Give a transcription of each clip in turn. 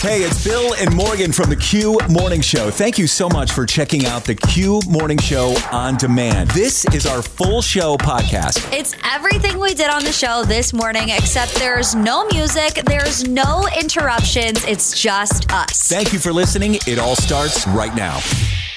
Hey, it's Bill and Morgan from the Q Morning Show. Thank you so much for checking out the Q Morning Show on demand. This is our full show podcast. It's everything we did on the show this morning, except there's no music, there's no interruptions. It's just us. Thank you for listening. It all starts right now.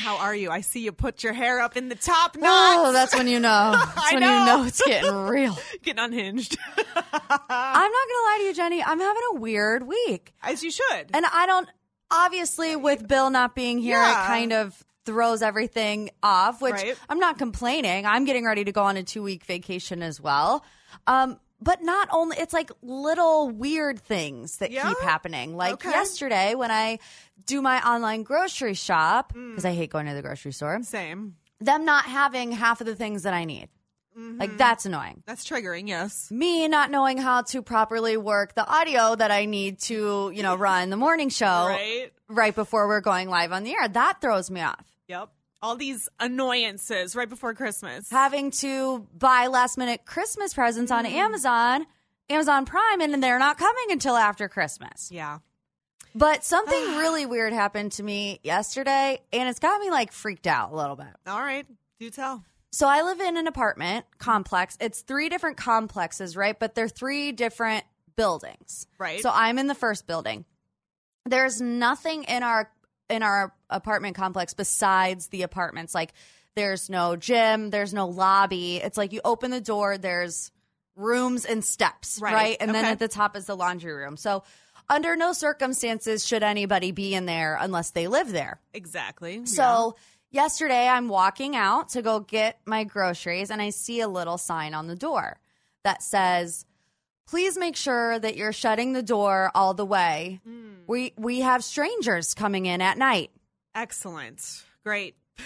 How are you? I see you put your hair up in the top knot. Oh, that's when you know. That's I when know. you know it's getting real. Getting unhinged. I'm not gonna lie to you, Jenny. I'm having a weird week, As you should. and I don't. Obviously, with Bill not being here, Yeah. it kind of throws everything off. Which Right. I'm not complaining. I'm getting ready to go on a two week vacation as well. Um, but not only it's like little weird things that Yeah? keep happening. Like Okay. yesterday when I do my online grocery shop because I hate going to the grocery store. Same. Them not having half of the things that I need. Mm-hmm. Like that's annoying. That's triggering, yes. me not knowing how to properly work the audio that I need to, you know, run the morning show Right? right before we're going live on the air. That throws me off. Yep. All these annoyances right before Christmas. Having to buy last minute Christmas presents on mm. Amazon, Amazon Prime, and they're not coming until after Christmas. yeah. But something really weird happened to me yesterday, and it's got me like freaked out a little bit. All right. Do tell. So I live in an apartment complex. It's three different complexes, right? But they're three different buildings. Right. So I'm in the first building. There's nothing in our in our apartment complex besides the apartments. Like there's no gym, there's no lobby. It's like you open the door, there's rooms and steps, Right. right? And then at the top is the laundry room. So under no circumstances should anybody be in there unless they live there. Exactly. So yesterday I'm walking out to go get my groceries and I see a little sign on the door that says, please make sure that you're shutting the door all the way. Mm. We we have strangers coming in at night. Excellent. Great.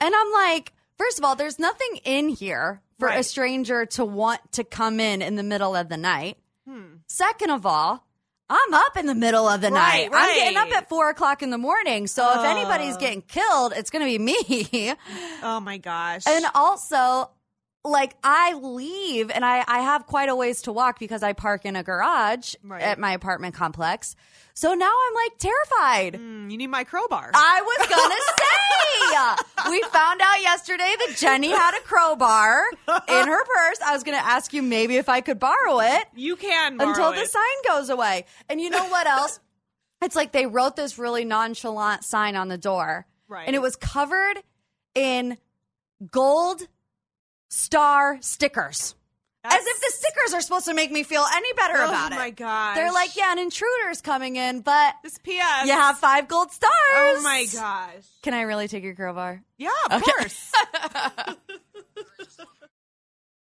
And I'm like, first of all, there's nothing in here for a stranger to want to come in in the middle of the night. Hmm. Second of all, I'm up in the middle of the Right, night. I'm getting up at four o'clock in the morning. So if anybody's getting killed, it's going to be me. Oh my gosh. And also, like I leave and I, I have quite a ways to walk because I park in a garage Right. at my apartment complex. So now I'm like terrified. Mm, you need my crowbar. I was gonna say we found out yesterday that Jenny had a crowbar in her purse. I was gonna ask you maybe if I could borrow it you can until the sign goes away. And you know what else? it's like they wrote this really nonchalant sign on the door. Right. And it was covered in gold star stickers. As if the stickers are supposed to make me feel any better Oh about it. Oh my gosh. They're like, yeah, an intruder's coming in, but This PS. you have five gold stars. Oh my gosh. Can I really take your crowbar? Yeah, of course.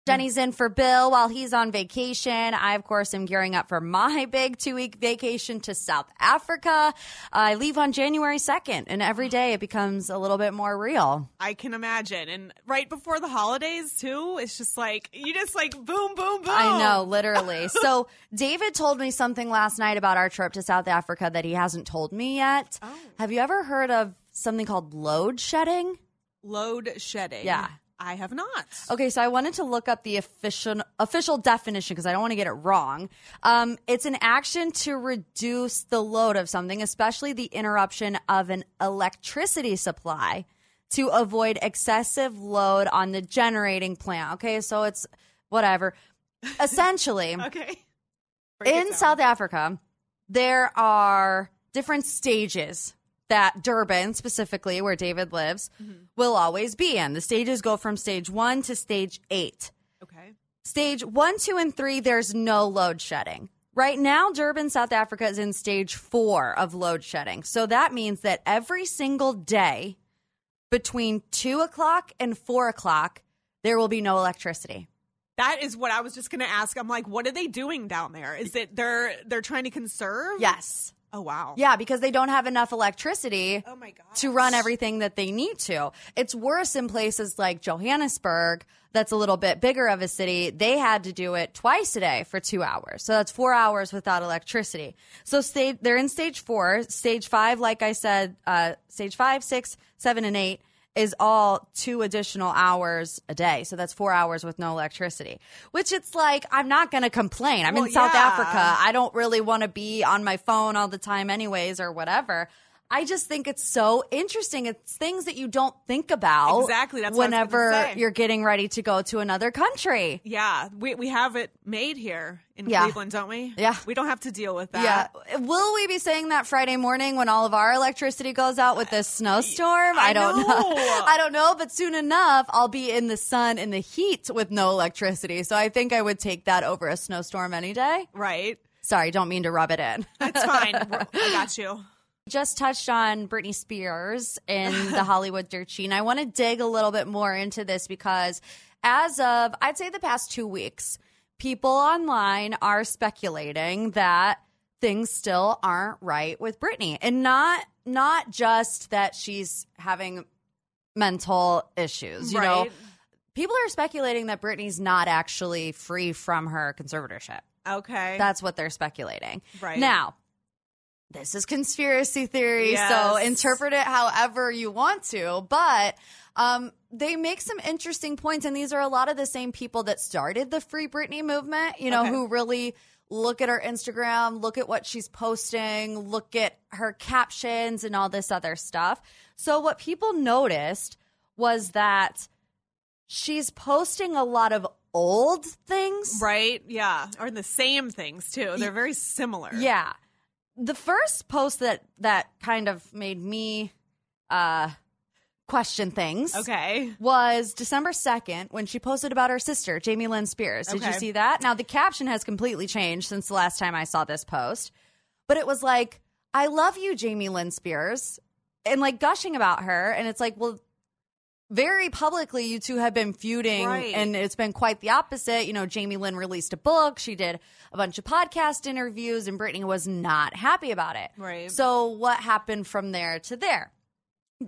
Jenny's in for Bill while he's on vacation. I, of course, am gearing up for my big two week vacation to South Africa. I leave on January 2nd, and every day it becomes a little bit more real. I can imagine. And right before the holidays, too, it's just like, you just like boom, boom, boom. I know, literally. so, David told me something last night about our trip to South Africa that he hasn't told me yet. Oh. Have you ever heard of something called load shedding? Load shedding. Yeah. I have not. Okay, so I wanted to look up the official official definition because I don't want to get it wrong. Um, it's an action to reduce the load of something, especially the interruption of an electricity supply, to avoid excessive load on the generating plant. Okay, so it's whatever. Essentially, Okay. Break in. South Africa, there are different stages that Durban, specifically where David lives, mm-hmm. will always be in. The stages go from stage one to stage eight. Okay. Stage one, two, and three, there's no load shedding. Right now, Durban, South Africa is in stage four of load shedding. So that means that every single day between two o'clock and four o'clock, there will be no electricity. That is what I was just going to ask. I'm like, what are they doing down there? Is it they're they're trying to conserve? Yes. Oh wow. Yeah, because they don't have enough electricity Oh to run everything that they need to. It's worse in places like Johannesburg, that's a little bit bigger of a city. They had to do it twice a day for two hours. So that's four hours without electricity. So stage, they're in stage four. Stage five, like I said, uh, stage five, six, seven, and eight is all two additional hours a day. So that's four hours with no electricity, which it's like, I'm not going to complain. I'm Well, in South yeah. Africa. I don't really want to be on my phone all the time, anyways, or whatever. I just think it's so interesting. It's things that you don't think about Exactly, that's I whenever you're getting ready to go to another country. Yeah, we we have it made here in Yeah. Cleveland, don't we? Yeah. We don't have to deal with that. Yeah. Will we be saying that Friday morning when all of our electricity goes out with this snowstorm? I, don't know. know. I don't know, but soon enough, I'll be in the sun in the heat with no electricity. So I think I would take that over a snowstorm any day. Right. Sorry, don't mean to rub it in. That's fine. I got you. Just touched on Britney Spears in the Hollywood dirt sheet. And I want to dig a little bit more into this because as of, I'd say the past two weeks, people online are speculating that things still aren't right with Britney. And not, not just that she's having mental issues, you know. People are speculating that Britney's not actually free from her conservatorship. Okay. That's what they're speculating. Right. Now, this is conspiracy theory, so interpret it however you want to. But um, they make some interesting points, and these are a lot of the same people that started the Free Britney movement, you know, Okay. who really look at her Instagram, look at what she's posting, look at her captions, and all this other stuff. So, what people noticed was that she's posting a lot of old things. right. Yeah. Or the same things too. They're very similar. Yeah. The first post that that kind of made me uh question things Okay. was December 2nd when she posted about her sister, Jamie Lynn Spears. Did you see that? Now the caption has completely changed since the last time I saw this post. But it was like, I love you, Jamie Lynn Spears. And like gushing about her. And it's like, well, very publicly, you two have been feuding, Right. and it's been quite the opposite. You know, Jamie Lynn released a book, she did a bunch of podcast interviews, and Britney was not happy about it. Right. So, what happened from there to there?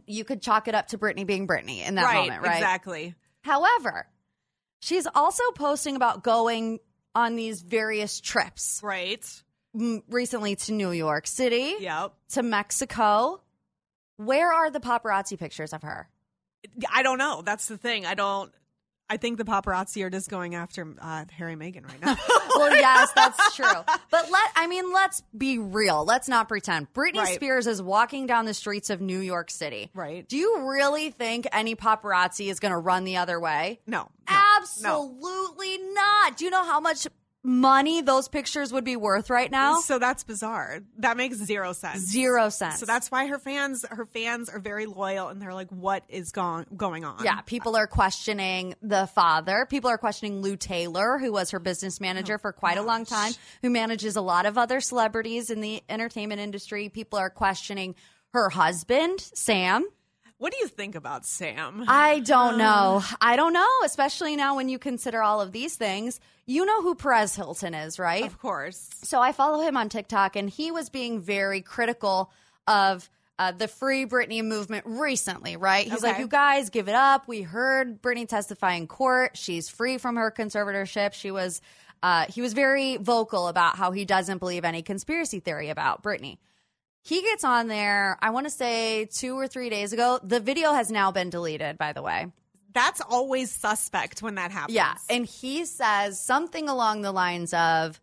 You could chalk it up to Britney being Britney in that right. moment, right? Exactly. However, she's also posting about going on these various trips Right. recently to New York City, Yep. to Mexico. Where are the paparazzi pictures of her? I don't know. That's the thing. I don't. I think the paparazzi are just going after uh, Harry Meghan right now. well, yes, that's true. But let I mean, let's be real. Let's not pretend. Britney Right. Spears is walking down the streets of New York City. Right. Do you really think any paparazzi is going to run the other way? no. no, no. Absolutely not. Do you know how much money those pictures would be worth right now? So that's bizarre. That makes zero sense. Zero sense. So that's why her fans, her fans are very loyal, and they're like, "What is going going on?" Yeah, people are questioning the father. People are questioning Lou Taylor, who was her business manager oh, for quite a long time, who manages a lot of other celebrities in the entertainment industry. People are questioning her husband, Sam. What do you think about Sam? I don't know. I don't know, especially now when you consider all of these things. You know who Perez Hilton is, right? of course. So I follow him on TikTok, and he was being very critical of uh, the Free Britney movement recently, right? He's like, you guys give it up. We heard Britney testify in court. She's free from her conservatorship. She was, uh, he was very vocal about how he doesn't believe any conspiracy theory about Britney. He gets on there, I want to say two or three days ago. The video has now been deleted, by the way. That's always suspect when that happens. Yeah. And he says something along the lines of,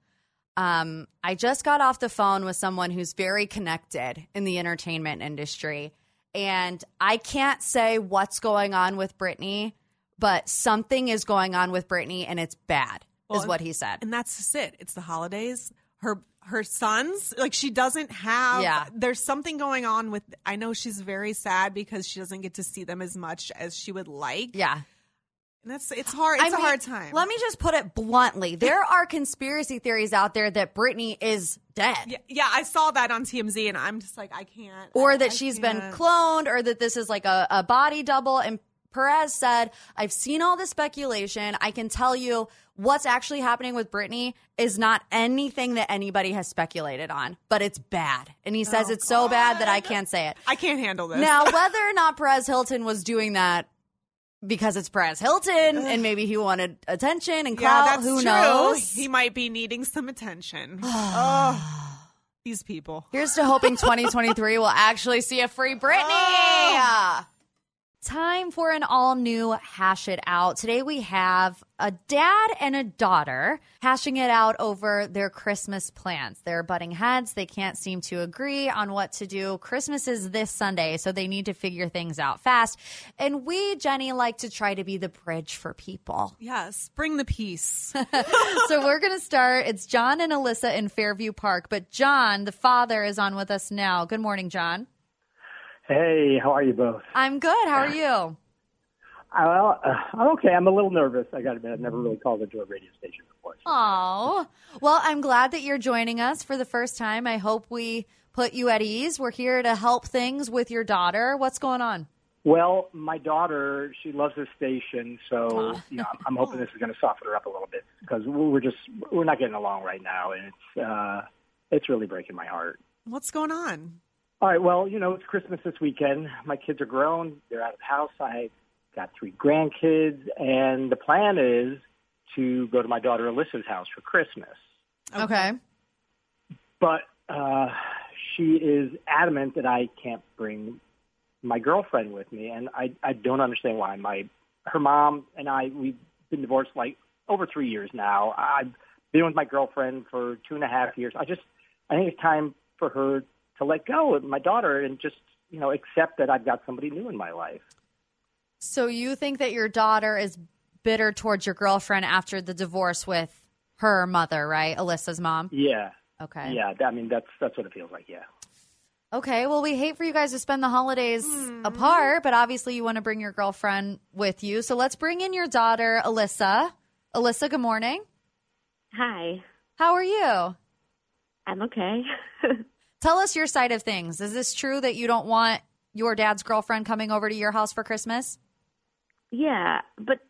um, I just got off the phone with someone who's very connected in the entertainment industry. And I can't say what's going on with Britney, but something is going on with Britney and it's bad, Well, is what he said. and that's just it. It's the holidays. Her her sons. Like she doesn't have. Yeah. There's something going on with. I know she's very sad because she doesn't get to see them as much as she would like. Yeah. And that's it's hard. It's I a mean, hard time. Let me just put it bluntly. There are conspiracy theories out there that Britney is dead. Yeah, yeah, I saw that on TMZ, and I'm just like, I can't. Or I- that I she's been can't. cloned, or that this is like a, a body double. And Perez said, I've seen all the speculation. I can tell you what's actually happening with Britney is not anything that anybody has speculated on, but it's bad. And he says Oh, it's so bad that I can't say it. I can't handle this. Now, whether or not Perez Hilton was doing that because it's Perez Hilton and maybe he wanted attention and yeah, clout, that's who true. knows? He might be needing some attention. oh, these people. Here's to hoping 2023 will actually see a free Britney. Oh. Time for an all new hash it out. Today we have a dad and a daughter hashing it out over their Christmas plans. They're butting heads. They can't seem to agree on what to do. Christmas is this Sunday, so they need to figure things out fast. And we, Jenny, like to try to be the bridge for people. Yes, bring the peace. so we're going to start. It's John and Alyssa in Fairview Park, but John, the father, is on with us now. Good morning, John. Hey, how are you both? I'm good. How are you? Uh, well, uh, I'm okay. I'm a little nervous. I got to admit, I've never really called into a radio station before. so- Oh, well, I'm glad that you're joining us for the first time. I hope we put you at ease. We're here to help things with your daughter. What's going on? Well, my daughter, she loves this station, so you know, I'm, I'm hoping this is going to soften her up a little bit because we're just we're not getting along right now, and it's uh, it's really breaking my heart. What's going on? All right, well, you know, it's Christmas this weekend. My kids are grown; they're out of the house. I got three grandkids, and the plan is to go to my daughter Alyssa's house for Christmas. Okay. but uh, she is adamant that I can't bring my girlfriend with me, and I I don't understand why. My her mom and I we've been divorced like over three years now. I've been with my girlfriend for two and a half years. I just I think it's time for her to let go of my daughter and just you know accept that I've got somebody new in my life. So you think that your daughter is bitter towards your girlfriend after the divorce with her mother, right? Alyssa's mom. Yeah, Okay. yeah. I mean that's that's what it feels like. Yeah. Okay. Well, we hate for you guys to spend the holidays hmm. apart, but obviously you want to bring your girlfriend with you. So let's bring in your daughter, Alyssa. Alyssa, good morning. Hi, How are you? I'm okay. Tell us your side of things. Is this true that you don't want your dad's girlfriend coming over to your house for Christmas? yeah, but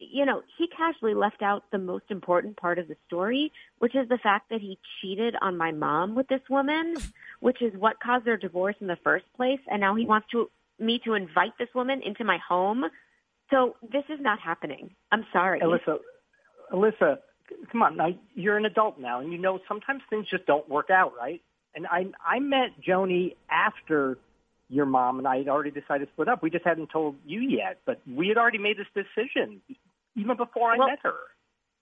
you know, he casually left out the most important part of the story, which is the fact that he cheated on my mom with this woman, which is what caused their divorce in the first place, and now he wants to me to invite this woman into my home. So this is not happening. I'm sorry. Alyssa, Alyssa, come on. Now you're an adult now, and you know sometimes things just don't work out, right? And I I met Joni after your mom and I had already decided to split up. We just hadn't told you yet, but we had already made this decision even before I Well- met her.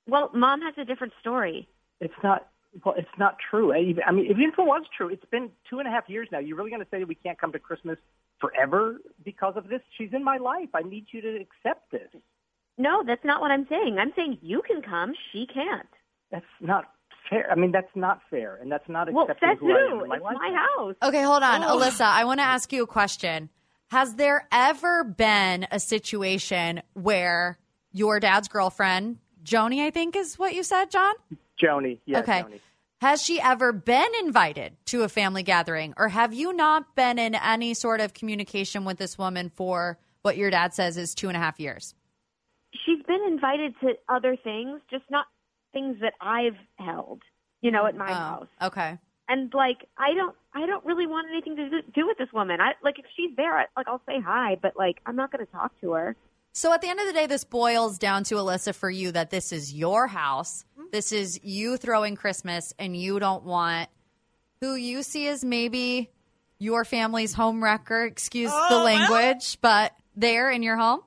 Well, mom has a different story. It's not. Well, it's not true. I even- I mean, even if it was true, it's been two and a half years now. You're really going to say that we can't come to Christmas forever because of this? She's in my life. I need you to accept this. No, that's not what I'm saying. I'm saying you can come, she can't. That's not fair. I mean, that's not fair, and that's not Well, accepting says who I am my It's life. my house. Okay, hold on. Oh. Alyssa, I want to ask you a question. Has there ever been a situation where your dad's girlfriend, Joni, I think is what you said, John? Joni, yeah, okay. Joni. Has she ever been invited to a family gathering? Or have you not been in any sort of communication with this woman for what your dad says is two and a half years? She's been invited to other things, just not things that I've held, you know, at my Oh, house. Okay. And like, I don't, I don't really want anything to do- with this woman. I like if she's there, I, like I'll say hi, but like I'm not going to talk to her. So at the end of the day, this boils down to Alyssa for you that this is your house. Mm-hmm. This is you throwing Christmas, and you don't want who you see as maybe your family's home wrecker. Excuse the Oh, well. language, but there in your home.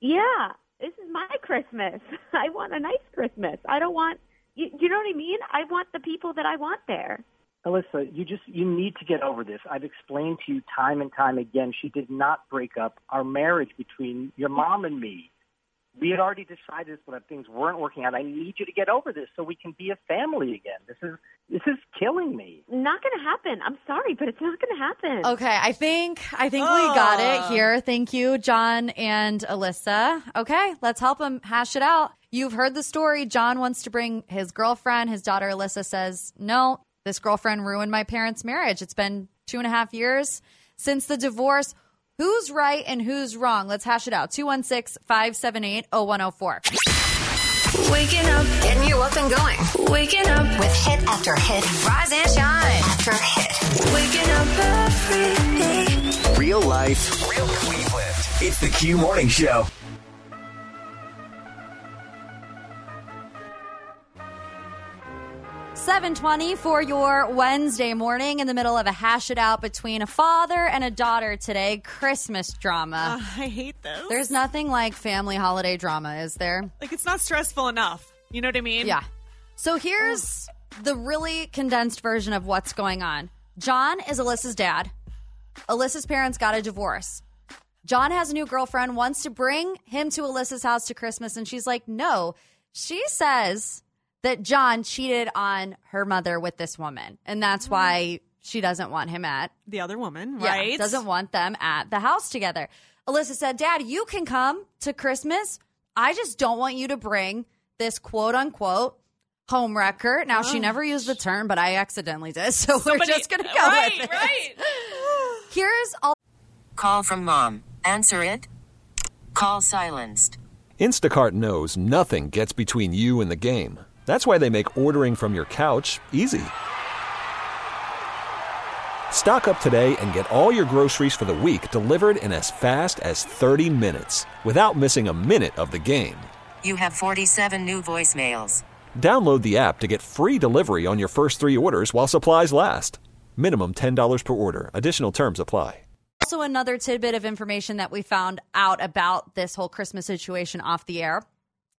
Yeah, this is my Christmas. I want a nice Christmas. I don't want, you, you know what I mean? I want the people that I want there. Alyssa, you just you need to get over this. I've explained to you time and time again. She did not break up our marriage between your mom and me. We had already decided when things weren't working out. I need you to get over this so we can be a family again. This is this is killing me. Not going to happen. I'm sorry, but it's not going to happen. Okay, I think I think we got it ah. here. Thank you, John and Alyssa. Okay, let's help him hash it out. You've heard the story. John wants to bring his girlfriend. His daughter Alyssa says, "No, this girlfriend ruined my parents' marriage. It's been two and a half years since the divorce. Who's right and who's wrong? Let's hash it out. 216 578 0104. Waking up, getting you up and going. Waking up with hit after hit. Rise and shine after hit. Waking up every day. Real life, real Cleveland. It's the Q Morning Show. Seven twenty for your Wednesday morning in the middle of a hash it out between a father and a daughter today. Christmas drama. Uh, I hate this. There's nothing like family holiday drama, is there? like it's not stressful enough. You know what I mean? Yeah. So here's the really condensed version of what's going on. John is Alyssa's dad. Alyssa's parents got a divorce. John has a new girlfriend, wants to bring him to Alyssa's house to Christmas, and she's like, no. She says that John cheated on her mother with this woman, and that's mm-hmm. why she doesn't want him at The other woman, yeah, right? doesn't want them at the house together. Alyssa said, Dad, you can come to Christmas. I just don't want you to bring this quote unquote home wrecker. Now, she never used the term, but I accidentally did. So we're just going to go right, with it. right. Here's all. Call from mom. Answer it. Call silenced. Instacart knows nothing gets between you and the game. That's why they make ordering from your couch easy. Stock up today and get all your groceries for the week delivered in as fast as 30 minutes without missing a minute of the game. You have 47 new voicemails. Download the app to get free delivery on your first three orders while supplies last. Minimum $10 per order. Additional terms apply. Also, another tidbit of information that we found out about this whole Christmas situation off the air.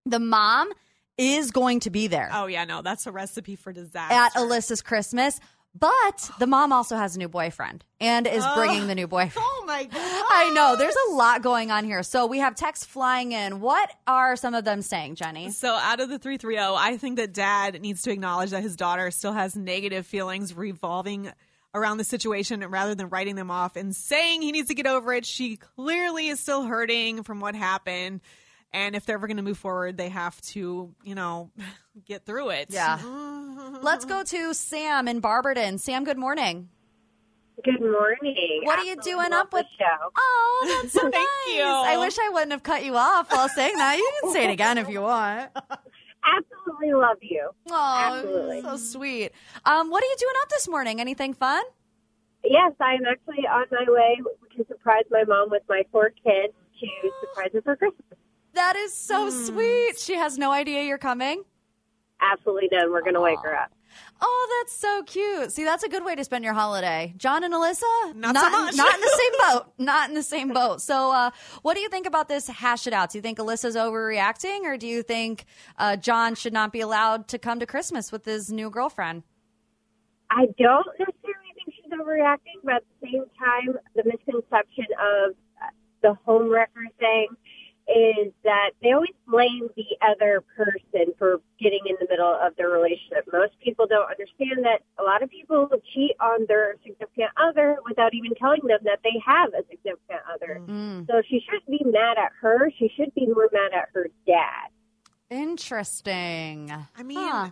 The mom is going to be there Oh yeah, no, that's a recipe for disaster. at Alyssa's Christmas, but the mom also has a new boyfriend and is oh. bringing the new boyfriend. Oh my god. I know. There's a lot going on here. So we have texts flying in. What are some of them saying, Jenny? So out of the 330, I think that dad needs to acknowledge that his daughter still has negative feelings revolving around the situation rather than writing them off and saying he needs to get over it. She clearly is still hurting from what happened. And if they're ever going to move forward, they have to, you know, get through it. Yeah. Let's go to Sam in Barberton. Sam, good morning. Good morning. What are you Absolutely doing up with? the show? Oh, that's so Thank nice. you. I wish I wouldn't have cut you off while saying that. You can say it again if you want. Absolutely love you. Oh, Absolutely. so sweet. Um, what are you doing up this morning? Anything fun? Yes, I'm actually on my way to surprise my mom with my four kids to surprise her for Christmas. That is so sweet. She has no idea you're coming. Absolutely done. We're going to wake her up. Oh, that's so cute. See, that's a good way to spend your holiday. John and Alyssa, Not so much. not in the same boat. Not in the same boat. So, uh, what do you think about this hash it out? Do you think Alyssa's overreacting, or do you think uh, John should not be allowed to come to Christmas with his new girlfriend? I don't necessarily think she's overreacting, but at the same time, the misconception of uh, the home wrecker thing is that they always blame the other person for getting in the middle of their relationship. Most people don't understand that a lot of people cheat on their significant other without even telling them that they have a significant other. Mm. So she shouldn't be mad at her. She should be more mad at her dad. Interesting. I mean, Huh.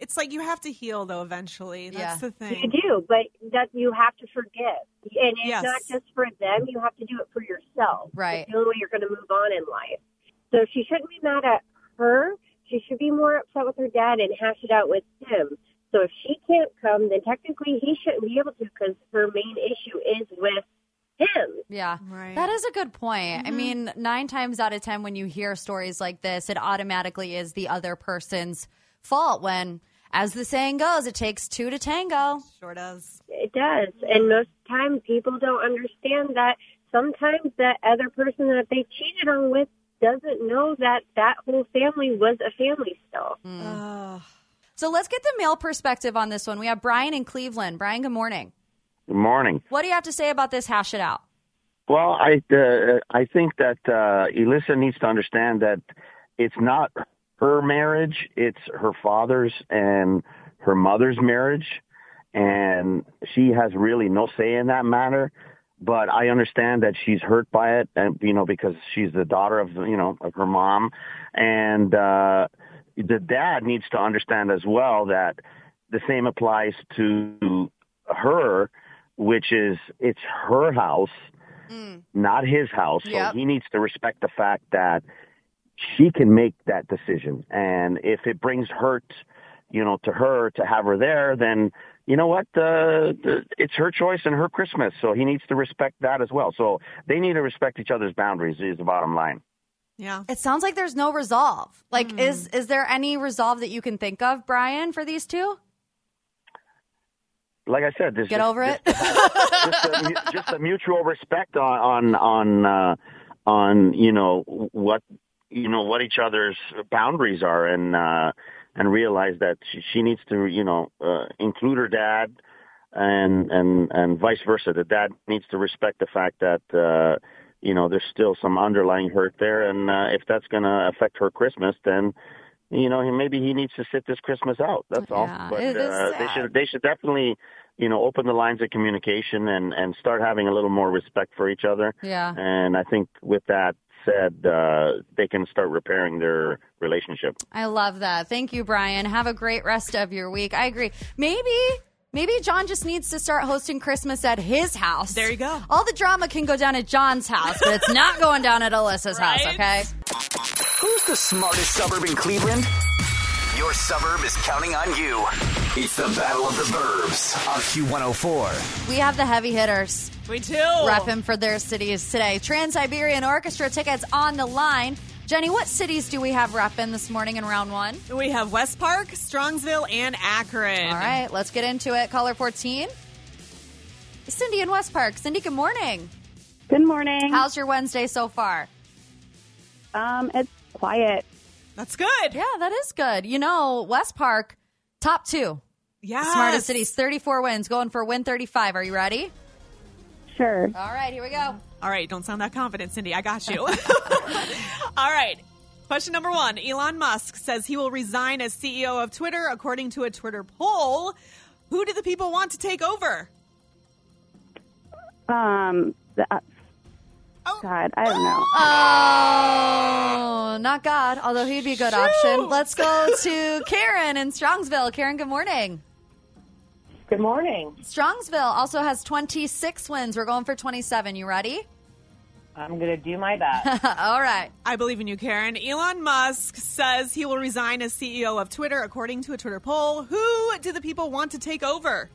it's like you have to heal though eventually. That's Yeah. the thing. You do, but that you have to forgive, and it's Yes. not just for them. You have to do it for yourself. Right. It's the only way you're going to move on in life. So she shouldn't be mad at her. She should be more upset with her dad and hash it out with him. So if she can't come, then technically he shouldn't be able to because her main issue is with him. Yeah. Right. That is a good point. I mm-hmm. mean, nine times out of 10, when you hear stories like this, it automatically is the other person's fault when, as the saying goes, it takes two to tango. Sure does. It does. And mm-hmm. most time people don't understand that sometimes that other person that they cheated on with doesn't know that that whole family was a family still. Mm. Ugh. So let's get the male perspective on this one. We have Brian in Cleveland. Brian, good morning. Good morning. What do you have to say about this? Hash it out. Well, I uh, I think that uh, Elissa needs to understand that it's not her marriage; it's her father's and her mother's marriage, and she has really no say in that matter. But I understand that she's hurt by it, and you know because she's the daughter of you know of her mom, and uh, the dad needs to understand as well that the same applies to her, which is it's her house not his house. So Yep. he needs to respect the fact that she can make that decision. And if it brings hurt, you know, to her to have her there, then you know what? Uh, it's her choice and her Christmas. So he needs to respect that as well. So they need to respect each other's boundaries. Is the bottom line. Yeah. It sounds like there's no resolve. Like, is is there any resolve that you can think of, Brian, for these two? Like I said, this Get over it. just a, just a mutual respect on on on uh, on you know what you know what each other's boundaries are, and uh, and realize that she, she needs to you know uh, include her dad, and and and vice versa. The dad needs to respect the fact that. Uh, you know, there's still some underlying hurt there, and uh, if that's going to affect her Christmas, then you know, he- maybe he needs to sit this Christmas out. That's all. Yeah, But it is uh, they should they should definitely, you know, open the lines of communication and and start having a little more respect for each other. Yeah. And I think with that said, uh, they can start repairing their relationship. I love that. Thank you, Brian. Have a great rest of your week. I agree. Maybe. Maybe John just needs to start hosting Christmas at his house. There you go. All the drama can go down at John's house, but it's not going down at Alyssa's house, okay? Who's the smartest suburb in Cleveland? Your suburb is counting on you. It's the Battle of the Burbs on Q104. We have the heavy hitters. We do. Repping for their cities today. Trans Siberian Orchestra tickets on the line. Jenny, what cities do we have repping this morning in round one? We have West Park, Strongsville, and Akron. All right, let's get into it. Caller 14. Cindy in West Park. Cindy, good morning. Good morning. How's your Wednesday so far? Um, it's quiet. That's good. Yeah, that is good. You know, West Park, top two. Yeah. Smartest cities, 34 wins, going for win 35. Are you ready? Sure. All right, here we go. All right, don't sound that confident, Cindy. I got you. All right. Question number one Elon Musk says he will resign as CEO of Twitter, according to a Twitter poll. Who do the people want to take over? Um, the, uh, God, I don't know. Oh, not God, although he'd be a good option. Let's go to Karen in Strongsville. Karen, good morning. Good morning. Strongsville also has 26 wins. We're going for 27. You ready? I'm going to do my best. All right. I believe in you, Karen. Elon Musk says he will resign as CEO of Twitter, according to a Twitter poll. Who do the people want to take over?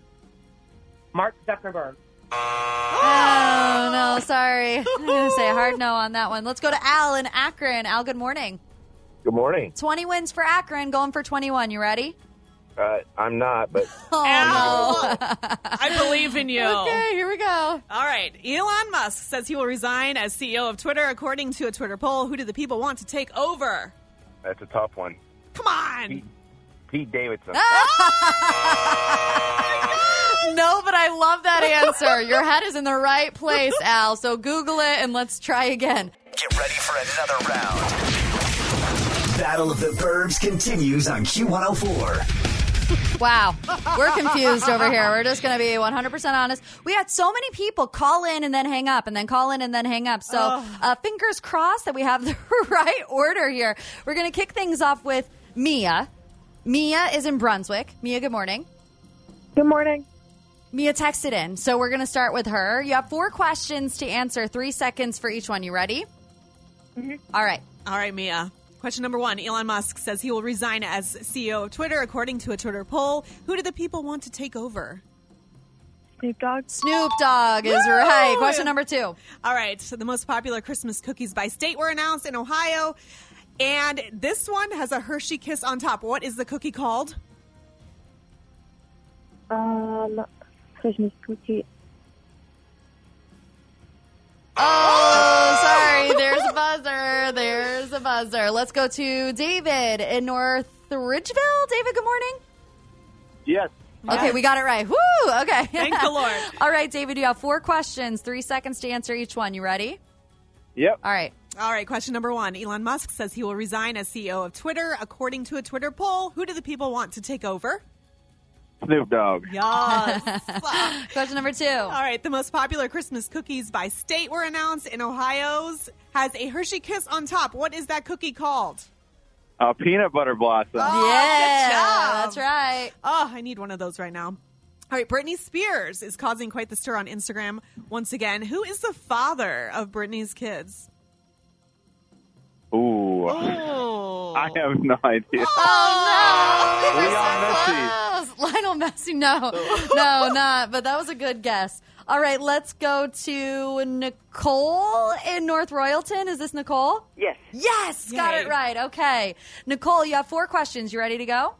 Mark Zuckerberg. Oh, no, oh. sorry. I'm going to say a hard no on that one. Let's go to Al in Akron. Al, good morning. Good morning. 20 wins for Akron, going for 21. You ready? Uh, I'm not, but Oh. I believe in you. Okay, here we go. All right. Elon Musk says he will resign as CEO of Twitter, according to a Twitter poll. Who do the people want to take over? that's a tough one. Come on. Pete, Pete Davidson. No, but I love that answer. Your head is in the right place, Al. So Google it and let's try again. Get ready for another round. Battle of the Burbs continues on Q104. Wow. We're confused over here. We're just going to be 100% honest. We had so many people call in and then hang up and then call in and then hang up. So uh, fingers crossed that we have the right order here. We're going to kick things off with Mia. Mia is in Brunswick. Mia, good morning. Good morning. Mia texted in. So we're going to start with her. You have four questions to answer, three seconds for each one. You ready? All right. All right, Mia. Question number one Elon Musk says he will resign as CEO of Twitter, according to a Twitter poll. Who do the people want to take over? Snoop Dogg. Snoop Dogg is right. Question number two. All right. So the most popular Christmas cookies by state were announced in Ohio. And this one has a Hershey kiss on top. What is the cookie called? Um, Christmas cookie. Oh, sorry. There's a buzzer. There's a buzzer. Let's go to David in North Ridgeville. David, good morning. Yes. Okay, we got it right. Woo! Okay. Thank the Lord. All right, David, you have four questions, three seconds to answer each one. You ready? Yep. All right. All right, question number one. Elon Musk says he will resign as CEO of Twitter. According to a Twitter poll, who do the people want to take over? Snoop Dogg. Yes. question number two. All right, the most popular Christmas cookies by state were announced. In Ohio's has a Hershey Kiss on top. What is that cookie called? Uh, peanut butter blossom. Oh, yeah, good job. that's right. Oh, I need one of those right now. All right, Britney Spears is causing quite the stir on Instagram once again. Who is the father of Britney's kids? Ooh. Oh. I have no idea. Oh no! Leon Messi. Close. Lionel Messi. No, no, not. But that was a good guess. All right, let's go to Nicole in North Royalton. Is this Nicole? Yes. Yes, got Yay. it right. Okay, Nicole, you have four questions. You ready to go?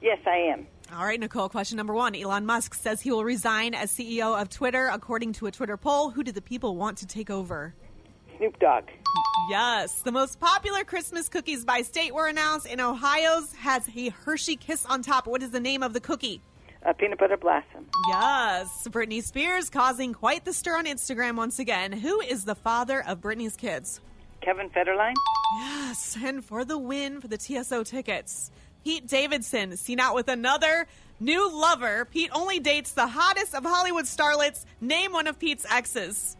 Yes, I am. All right, Nicole, question number one. Elon Musk says he will resign as CEO of Twitter. According to a Twitter poll, who do the people want to take over? Snoop Dogg. Yes, the most popular Christmas cookies by state were announced. In Ohio's has a Hershey Kiss on top. What is the name of the cookie? Uh, peanut butter blossom. Yes, Britney Spears causing quite the stir on Instagram once again. Who is the father of Britney's kids? Kevin Federline. Yes, and for the win for the TSO tickets, Pete Davidson seen out with another new lover. Pete only dates the hottest of Hollywood starlets. Name one of Pete's exes.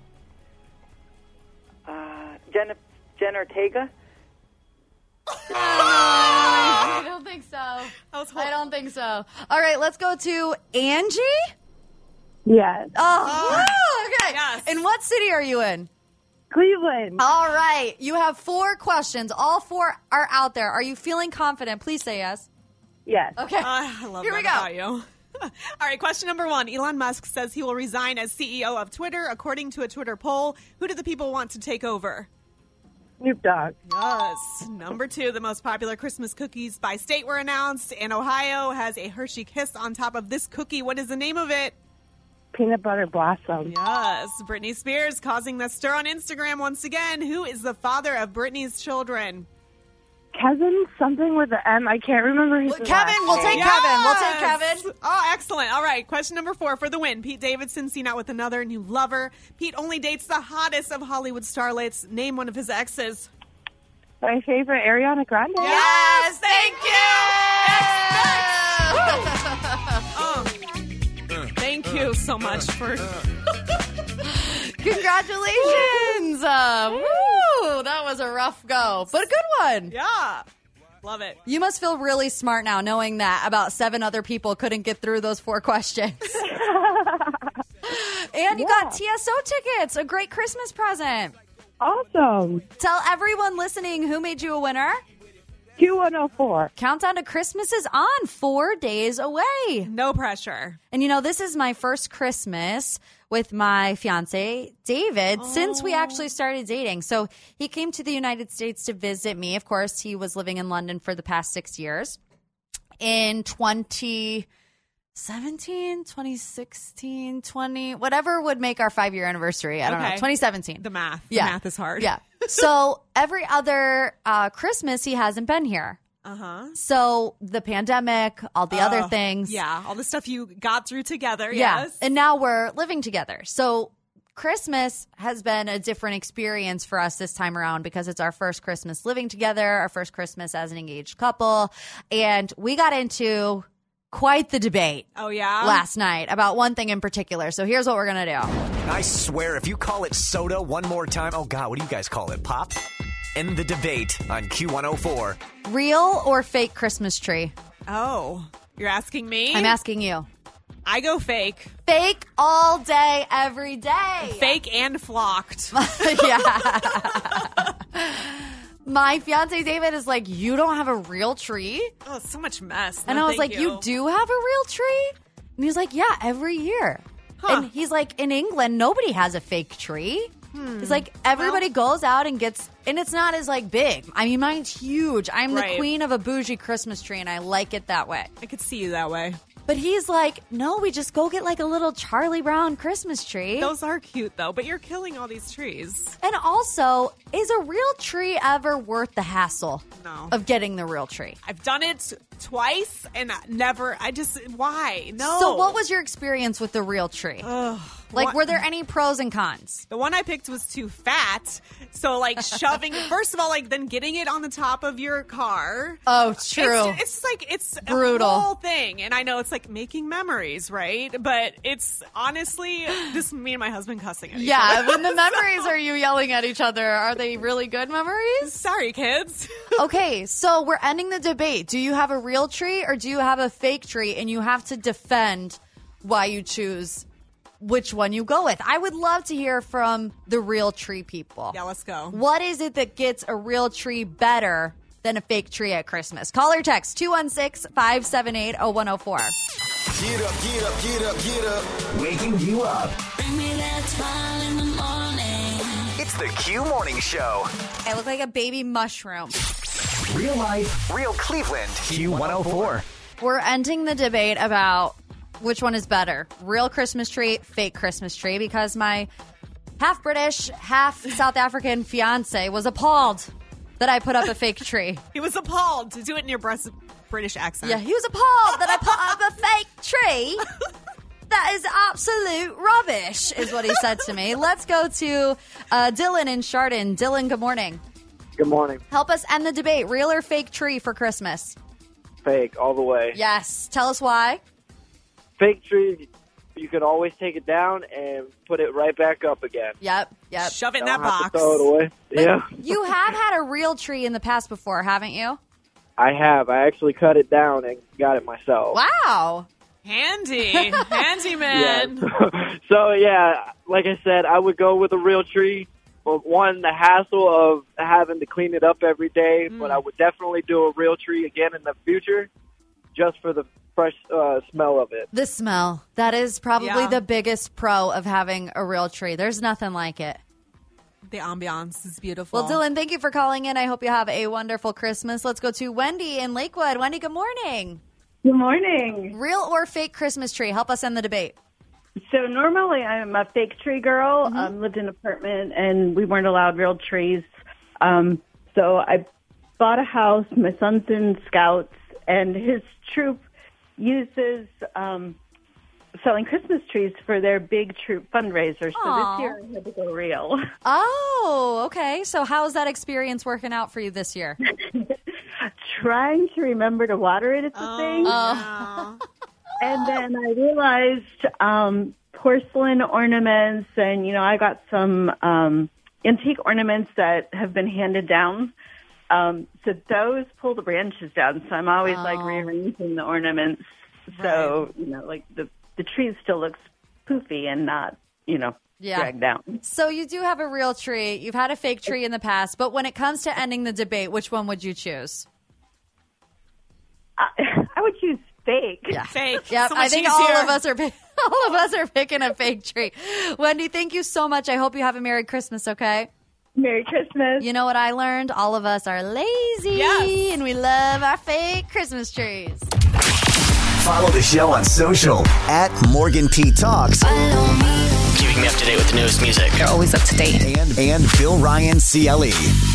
Uh, Jen, Jen Ortega. I don't think so. I don't think so. All right, let's go to Angie. Yes. Oh, woo, okay. In what city are you in? Cleveland. All right. You have four questions. All four are out there. Are you feeling confident? Please say yes. Yes. Okay. Ah, I love Here that we go. about you. All right, question number one. Elon Musk says he will resign as CEO of Twitter. According to a Twitter poll, who do the people want to take over? Snoop Dogg. Yes. Number two, the most popular Christmas cookies by state were announced. And Ohio has a Hershey Kiss on top of this cookie. What is the name of it? Peanut butter blossom. Yes. Britney Spears causing the stir on Instagram once again. Who is the father of Britney's children? Kevin, something with the M. I can't remember his Kevin, last we'll take name. Kevin. We'll take Yes! Kevin. Oh, excellent. All right. Question number four for the win. Pete Davidson seen out with another new lover. Pete only dates the hottest of Hollywood starlets. Name one of his exes. My favorite, Ariana Grande. Yes, thank you. Oh. Thank you so much for. Congratulations. Uh, woo, that was a rough go, but a good one. Yeah. Love it. You must feel really smart now knowing that about seven other people couldn't get through those four questions. and you got TSO tickets, a great Christmas present. Awesome. Tell everyone listening who made you a winner. Q104. Countdown to Christmas is on four days away. No pressure. And you know, this is my first Christmas with my fiance, David, since we actually started dating. So he came to the United States to visit me. Of course, he was living in London for the past six years. In 2017, 2016, 20, whatever would make our five year anniversary. I don't know. 2017. The math. The Yeah. math is hard. Yeah. So every other uh, Christmas, he hasn't been here. Uh huh. So the pandemic, all the other things. Yeah. All the stuff you got through together. Yeah. Yes. And now we're living together. So Christmas has been a different experience for us this time around because it's our first Christmas living together, our first Christmas as an engaged couple. And we got into quite the debate Oh, yeah. last night about one thing in particular. So here's what we're going to do. I swear, if you call it soda one more time, oh God, what do you guys call it? Pop? End the debate on Q104. Real or fake Christmas tree? Oh, you're asking me? I'm asking you. I go fake. Fake all day, every day. Fake and flocked. yeah. My fiance David is like, You don't have a real tree? Oh, so much mess. And I was like, you. do have a real tree? And he's like, yeah, every year. And he's like, in England, nobody has a fake tree. Hmm. He's like, everybody goes out and gets, and it's not as like big. I mean, mine's huge. I'm Right. the queen of a bougie Christmas tree, and I like it that way. I could see you that way. But he's like, no, we just go get like a little Charlie Brown Christmas tree. Those are cute though, but you're killing all these trees. and also, is a real tree ever worth the hassle No. of getting the real tree? I've done it twice and never. I just why no. So, what was your experience with the real tree? like, what- were there any pros and cons? The one I picked was too fat. So like shoving first of all, like then getting it on the top of your car. Oh, true. It's, it's like it's Brutal. a whole thing. And I know it's like making memories, right? But it's honestly just me and my husband cussing at each Yeah, other. when the memories are you yelling at each other, are they really good memories? Sorry, kids. okay, so we're ending the debate. Do you have a real tree or do you have a fake tree? And you have to defend why you choose which one you go with. I would love to hear from the real tree people. Yeah, let's go. What is it that gets a real tree better than a fake tree at Christmas? Call or text 216 578 0104. Get up, get up, get up, get up. Waking you up. Bring me that smile in the morning. It's the Q Morning Show. I look like a baby mushroom. Real life, real Cleveland. Q104. We're ending the debate about which one is better real Christmas tree, fake Christmas tree, because my half British, half South African fiance was appalled that I put up a fake tree. He was appalled to do it in your British accent. Yeah, he was appalled that I put up a fake tree. That is absolute rubbish, is what he said to me. Let's go to uh, Dylan in Chardon. Dylan, good morning. Good morning. Help us end the debate. Real or fake tree for Christmas? Fake all the way. Yes. Tell us why. Fake tree, you can always take it down and put it right back up again. Yep. Yep. Shove it in Don't that have to box. throw it away. Yeah, You have had a real tree in the past before, haven't you? I have. I actually cut it down and got it myself. Wow. Handy. Handy man. so yeah, like I said, I would go with a real tree. But one, the hassle of having to clean it up every day. But I would definitely do a real tree again in the future, just for the fresh uh, smell of it. The smell. That is probably Yeah. the biggest pro of having a real tree. There's nothing like it. The ambiance is beautiful. Well, Dylan, thank you for calling in. I hope you have a wonderful Christmas. Let's go to Wendy in Lakewood. Wendy, good morning. Good morning. Real or fake Christmas tree? Help us end the debate. So normally I'm a fake tree girl. Um, lived in an apartment and we weren't allowed real trees. Um, so I bought a house. My son's in Scouts and his troop uses um, selling Christmas trees for their big troop fundraiser. So Aw. this year I had to go real. Oh, okay. So, how's that experience working out for you this year? Trying to remember to water it at the thing. Oh. And then I realized um, porcelain ornaments, and you know, I got some um, antique ornaments that have been handed down. Um, so those pull the branches down. So I'm always like Oh. rearranging the ornaments. So you know, like the the tree still looks poofy and not you know Yeah. dragged down. So, you do have a real tree. You've had a fake tree in the past, but when it comes to ending the debate, which one would you choose? I, I would choose fake. Yeah. Fake. Yep, So I much think all of us are pick- all of us are picking a fake tree. Wendy, thank you so much. I hope you have a Merry Christmas, okay? Merry Christmas. You know what I learned? All of us are lazy Yes. and we love our fake Christmas trees. Follow the show on social at Morgan P Talks. Keeping me up to date with the newest music. They're always up to date. And, and Bill Ryan E. CLE.